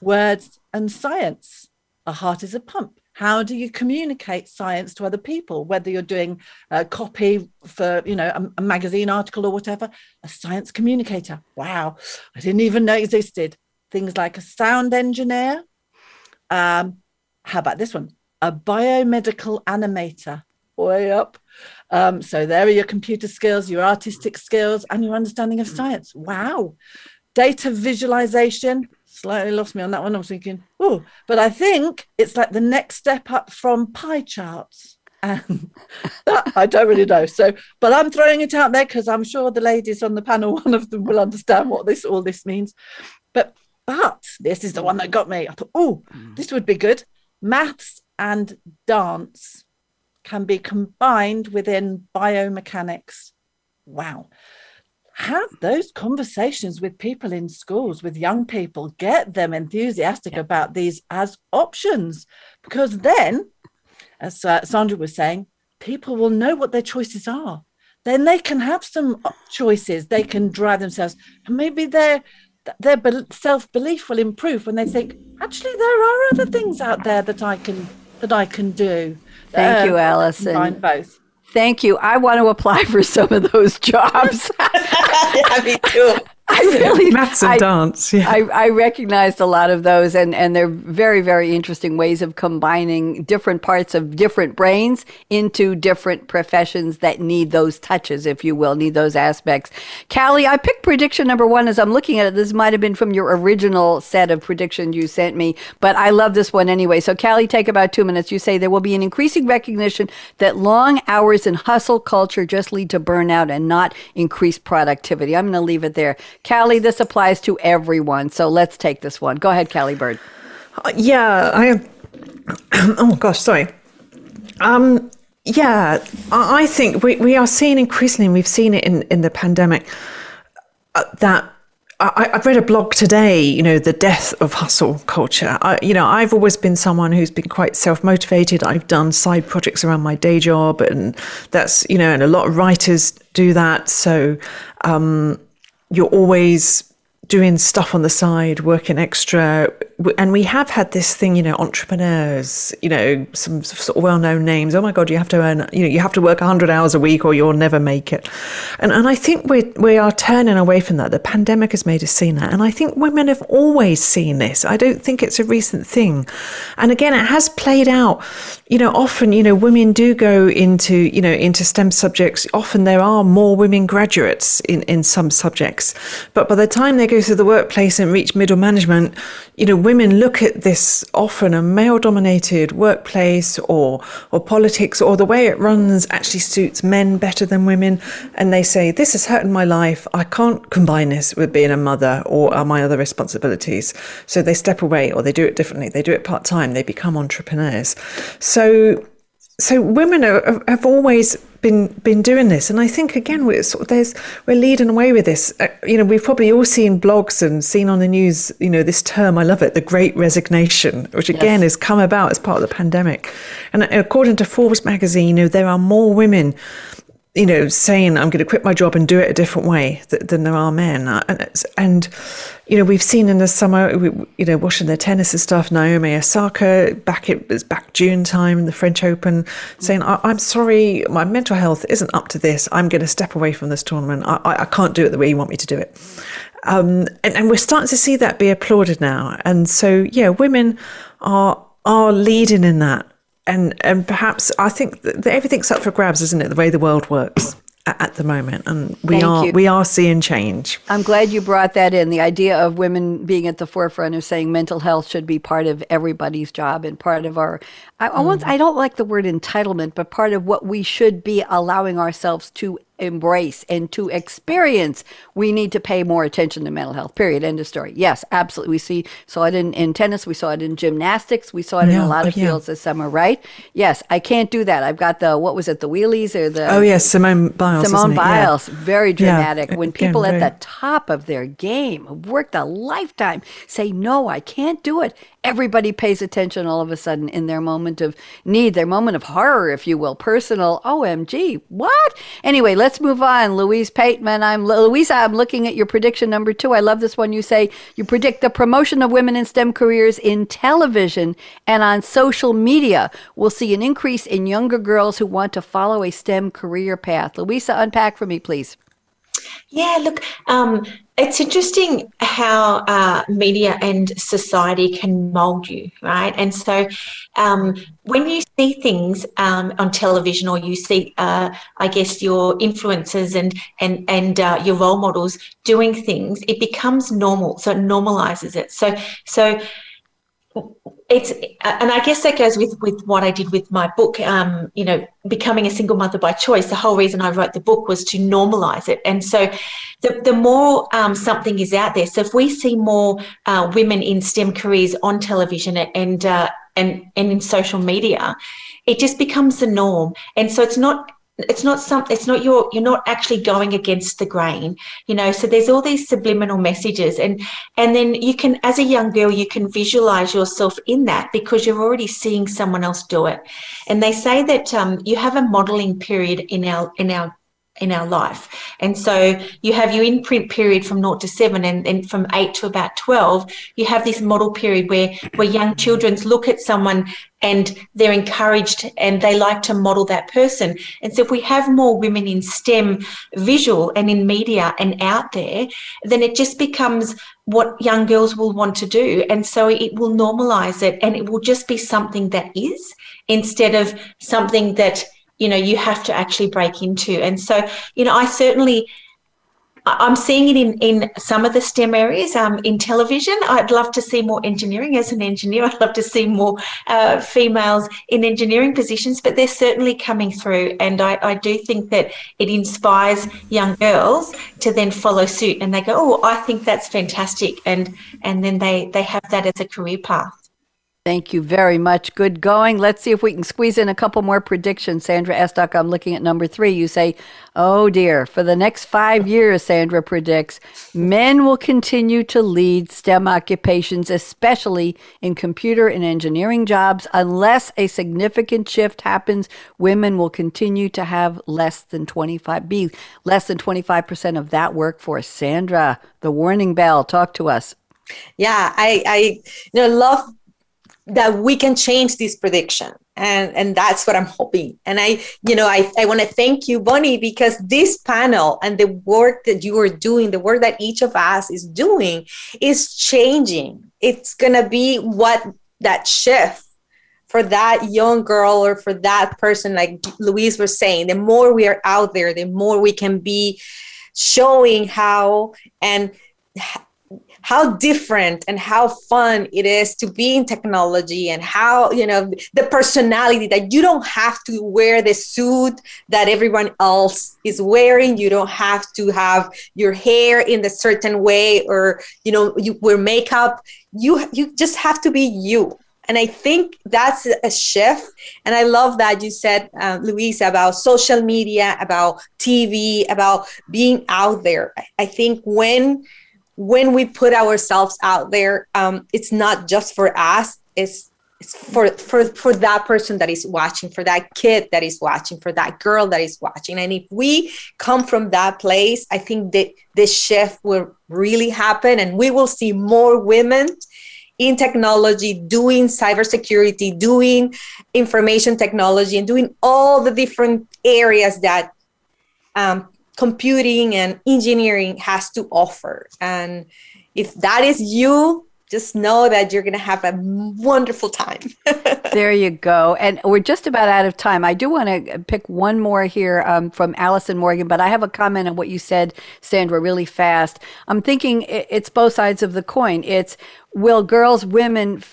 Words and science. A heart is a pump how do you communicate science to other people? Whether you're doing a copy for you know a, a, magazine article or whatever a science communicator. Wow i didn't even know existed. Things like a sound engineer um, how about this one? A biomedical animator. Way up. Um, so there are your computer skills your artistic skills and your understanding of science. Wow. Data visualization slightly lost me on that one. I was thinking, oh, but I think it's like the next step up from pie charts. And that, I don't really know. So, but I'm throwing it out there because I'm sure the ladies on the panel, one of them will understand what this all this means. But but this is the one that got me. I thought, oh, mm. this would be good. Maths and dance can be combined within biomechanics. Wow have those conversations with people in schools, with young people, get them enthusiastic yeah. about these as options. Because then, as uh, Sandra was saying, people will know what their choices are. Then they can have some choices. They can drive themselves, and maybe their their self belief will improve when they think, actually, there are other things out there that I can that I can do. Thank you, Alison. Find both. Thank you. I want to apply for some of those jobs. me too. I really maths and I, dance. Yeah. I, I recognized a lot of those, and and they're very very interesting ways of combining different parts of different brains into different professions that need those touches, if you will, need those aspects. Cali, I picked prediction number one as I'm looking at it. This might have been from your original set of predictions you sent me, but I love this one anyway. So Cali, take about two minutes. You say there will be an increasing recognition that long hours and hustle culture just lead to burnout and not increased productivity. I'm going to leave it there. Cali, this applies to everyone. So let's take this one. Go ahead, Cali Bird. Uh, yeah, I. oh gosh, sorry. Um, yeah, I think we, we are seeing increasingly, we've seen it in, in the pandemic, uh, that I, have read a blog today, you know, the death of hustle culture. I, you know, I've always been someone who's been quite self motivated. I've done side projects around my day job, and that's, you know, and a lot of writers do that. So um, you're always doing stuff on the side, working extra. And we have had this thing, you know, entrepreneurs, you know, some sort of well-known names. Oh my God, you have to earn, you know, you have to work 100 hours a week or you'll never make it. And, and I think we, we are turning away from that. The pandemic has made us see that. And I think women have always seen this. I don't think it's a recent thing. And again, it has played out, you know, often, you know, women do go into, you know, into STEM subjects. Often there are more women graduates in, in some subjects. But by the time they go through the workplace and reach middle management, you know, women look at this often a male dominated workplace or or politics or the way it runs actually suits men better than women. And they say, This is hurting my life. I can't combine this with being a mother or my other responsibilities. So they step away or they do it differently. They do it part time. They become entrepreneurs. So so women are, have always been been doing this, and I think again we're sort of, there's we're leading away with this. Uh, you know, we've probably all seen blogs and seen on the news. You know, this term I love it, the Great Resignation, which again yes. has come about as part of the pandemic. And according to Forbes magazine, you know, there are more women you know, saying I'm going to quit my job and do it a different way than there are men. Uh, and, and you know, we've seen in the summer, you know, watching the tennis and stuff, Naomi Osaka back, it was back June time the French Open, saying, I'm sorry, my mental health isn't up to this. I'm going to step away from this tournament. I, I can't do it the way you want me to do it. Um, and, and we're starting to see that be applauded now. And so, yeah, women are are leading in that and and perhaps I think that everything's up for grabs, isn't it? The way the world works at the moment and we Thank are you. we are seeing change i'm glad you brought that in the idea of women being at the forefront of saying mental health should be part of everybody's job and part of our I, mm. I, want, I don't like the word entitlement but part of what we should be allowing ourselves to embrace and to experience, we need to pay more attention to mental health. Period. End of story. Yes, absolutely. We see saw it in, in tennis. We saw it in gymnastics. We saw it yeah, in a lot of yeah. fields this summer. Right? Yes, I can't do that. I've got the what was it? The wheelies or the oh yes, Simone Biles. Simone Biles. Yeah. Very dramatic. when people Again, at the top of their game, have worked a lifetime, say no, I can't do it everybody pays attention all of a sudden in their moment of need, their moment of horror, if you will, personal. OMG, what? Anyway, let's move on. Louise Pateman, I'm Louisa. I'm looking at your prediction number two. I love this one. You say you predict the promotion of women in STEM careers in television and on social media We'll see an increase in younger girls who want to follow a STEM career path. Louisa, unpack for me, please. Yeah, look, um, it's interesting how uh, media and society can mold you, right? And so um, when you see things um, on television or you see, uh, I guess, your influencers and and and uh, your role models doing things, it becomes normal. So it normalizes it. So so it's and I guess that goes with with what I did with my book. Um, you know, becoming a single mother by choice. The whole reason I wrote the book was to normalize it. And so, the the more um, something is out there. So if we see more uh, women in STEM careers on television and uh, and and in social media, it just becomes the norm. And so it's not it's not something it's not your you're not actually going against the grain you know? So there's all these subliminal messages and and then you can as a young girl you can visualize yourself in that because you're already seeing someone else do it. And they say that um, you have a modeling period in our in our in our life. And so you have your imprint period from 0 to 7 and then from 8 to about 12, you have this model period where where young children look at someone and they're encouraged and they like to model that person. And so if we have more women in STEM visual and in media and out there, then it just becomes what young girls will want to do. And so it will normalize it and it will just be something that is instead of something that you know you have to actually break into and so you know i certainly I'm seeing it in, in some of the STEM areas. Um, in television, I'd love to see more engineering. As an engineer, I'd love to see more uh, females in engineering positions, but they're certainly coming through. And I, I do think that it inspires young girls to then follow suit and they go, oh, I think that's fantastic. And, and then they, they have that as a career path. Thank you very much. Good going. Let's see if we can squeeze in a couple more predictions. Sandra Estok, I'm looking at number three. You say, oh dear, for the next five years, Sandra predicts, men will continue to lead STEM occupations, especially in computer and engineering jobs. Unless a significant shift happens, women will continue to have less than 25, be less than 25% of that workforce. Sandra, the warning bell, talk to us. Yeah, I, I you know, love that we can change this prediction. And and that's what i'm hoping. And i you know i, I want to thank you bonnie because this panel and the work that you are doing the work that each of us is doing is changing. It's to be what that shift for that young girl or for that person like louise was saying the more we are out there the more we can be showing how and how different and how fun it is to be in technology and how you know the personality that you don't have to wear the suit that everyone else is wearing you don't have to have your hair in a certain way or you know you wear makeup you you just have to be you and I think that's a shift. And I love that you said, uh, Louise, about social media, about TV, about being out there. I think when when we put ourselves out there, um, it's not just for us. It's it's for for for that person that is watching, for that kid that is watching, for that girl that is watching. And if we come from that place, I think that this shift will really happen, and we will see more women in technology, doing cybersecurity, doing information technology, and doing all the different areas that um, computing and engineering has to offer. And if that is you, just know that you're going to have a wonderful time. there you go. And we're just about out of time. I do want to pick one more here um, from Alison Morgan, but I have a comment on what you said, Sandra, really fast. I'm thinking it's both sides of the coin. It's will girls, women,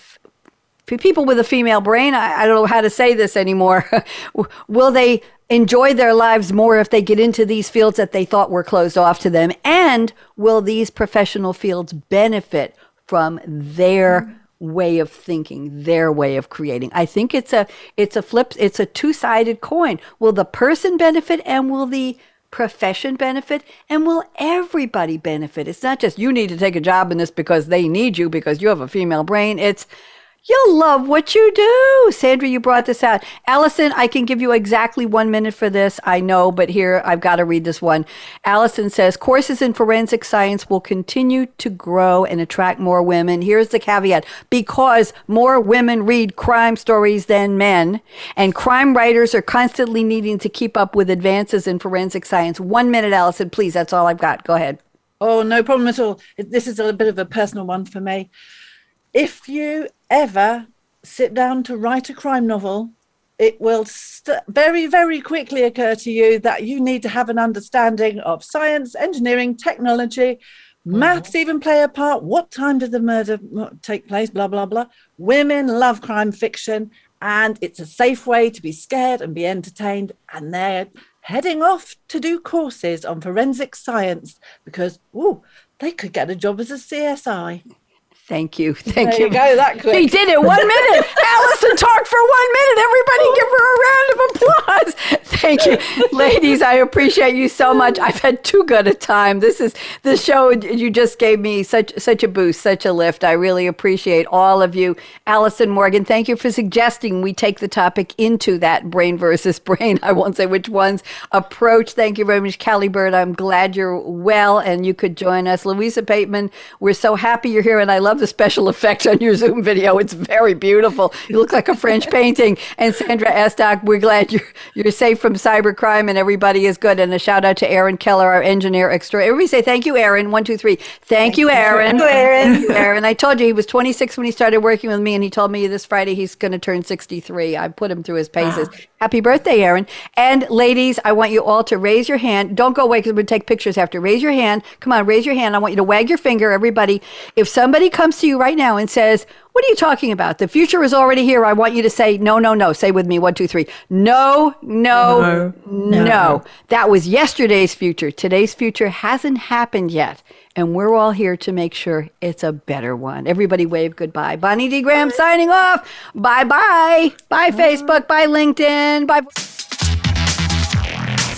people with a female brain, I, I don't know how to say this anymore, will they enjoy their lives more if they get into these fields that they thought were closed off to them? And will these professional fields benefit from their way of thinking, their way of creating? I think it's a it's a flip it's a two-sided coin. Will the person benefit and will the profession benefit and will everybody benefit? It's not just you need to take a job in this because they need you because you have a female brain. It's You'll love what you do. Sandra, you brought this out. Alison, I can give you exactly one minute for this. I know, but here I've got to read this one. Alison says courses in forensic science will continue to grow and attract more women. Here's the caveat because more women read crime stories than men, and crime writers are constantly needing to keep up with advances in forensic science. One minute, Alison, please. That's all I've got. Go ahead. Oh, no problem at all. This is a bit of a personal one for me if you ever sit down to write a crime novel, it will st- very, very quickly occur to you that you need to have an understanding of science, engineering, technology, mm-hmm. maths even play a part. What time did the murder take place? Blah, blah, blah. Women love crime fiction, and it's a safe way to be scared and be entertained. And they're heading off to do courses on forensic science because, oh, they could get a job as a CSI. Thank you. Thank there you. go that quick. He did it one minute. Alison talked for one minute. Everybody give her a round of applause. Thank you, ladies. I appreciate you so much. I've had too good a time. This is the show. You just gave me such such a boost, such a lift. I really appreciate all of you. Alison Morgan, thank you for suggesting we take the topic into that brain versus brain. I won't say which ones approach. Thank you very much, Cali Bird. I'm glad you're well and you could join us. Louisa Pateman, we're so happy you're here, and I love the special effects on your Zoom video. It's very beautiful. You look like a French painting. And Sandra Estok, we're glad you're you're safe from cybercrime and everybody is good. And a shout out to Aaron Keller, our engineer extra. Everybody say thank you, Aaron. One, two, three. Thank, thank you, Aaron. Thank you, Aaron. Thank you, Aaron. I told you he was 26 when he started working with me, and he told me this Friday he's going to turn 63. I put him through his paces. Wow. Happy birthday, Aaron. And ladies, I want you all to raise your hand. Don't go away because we're going to take pictures after. Raise your hand. Come on, raise your hand. I want you to wag your finger, everybody. If somebody comes to you right now and says, what are you talking about? The future is already here. I want you to say, no, no, no. Say with me, one, two, three. No, no, no. no. That was yesterday's future. Today's future hasn't happened yet. And we're all here to make sure it's a better one. Everybody wave goodbye. Bonnie D. Graham signing off. Bye bye. Bye, Facebook. Bye, LinkedIn. Bye.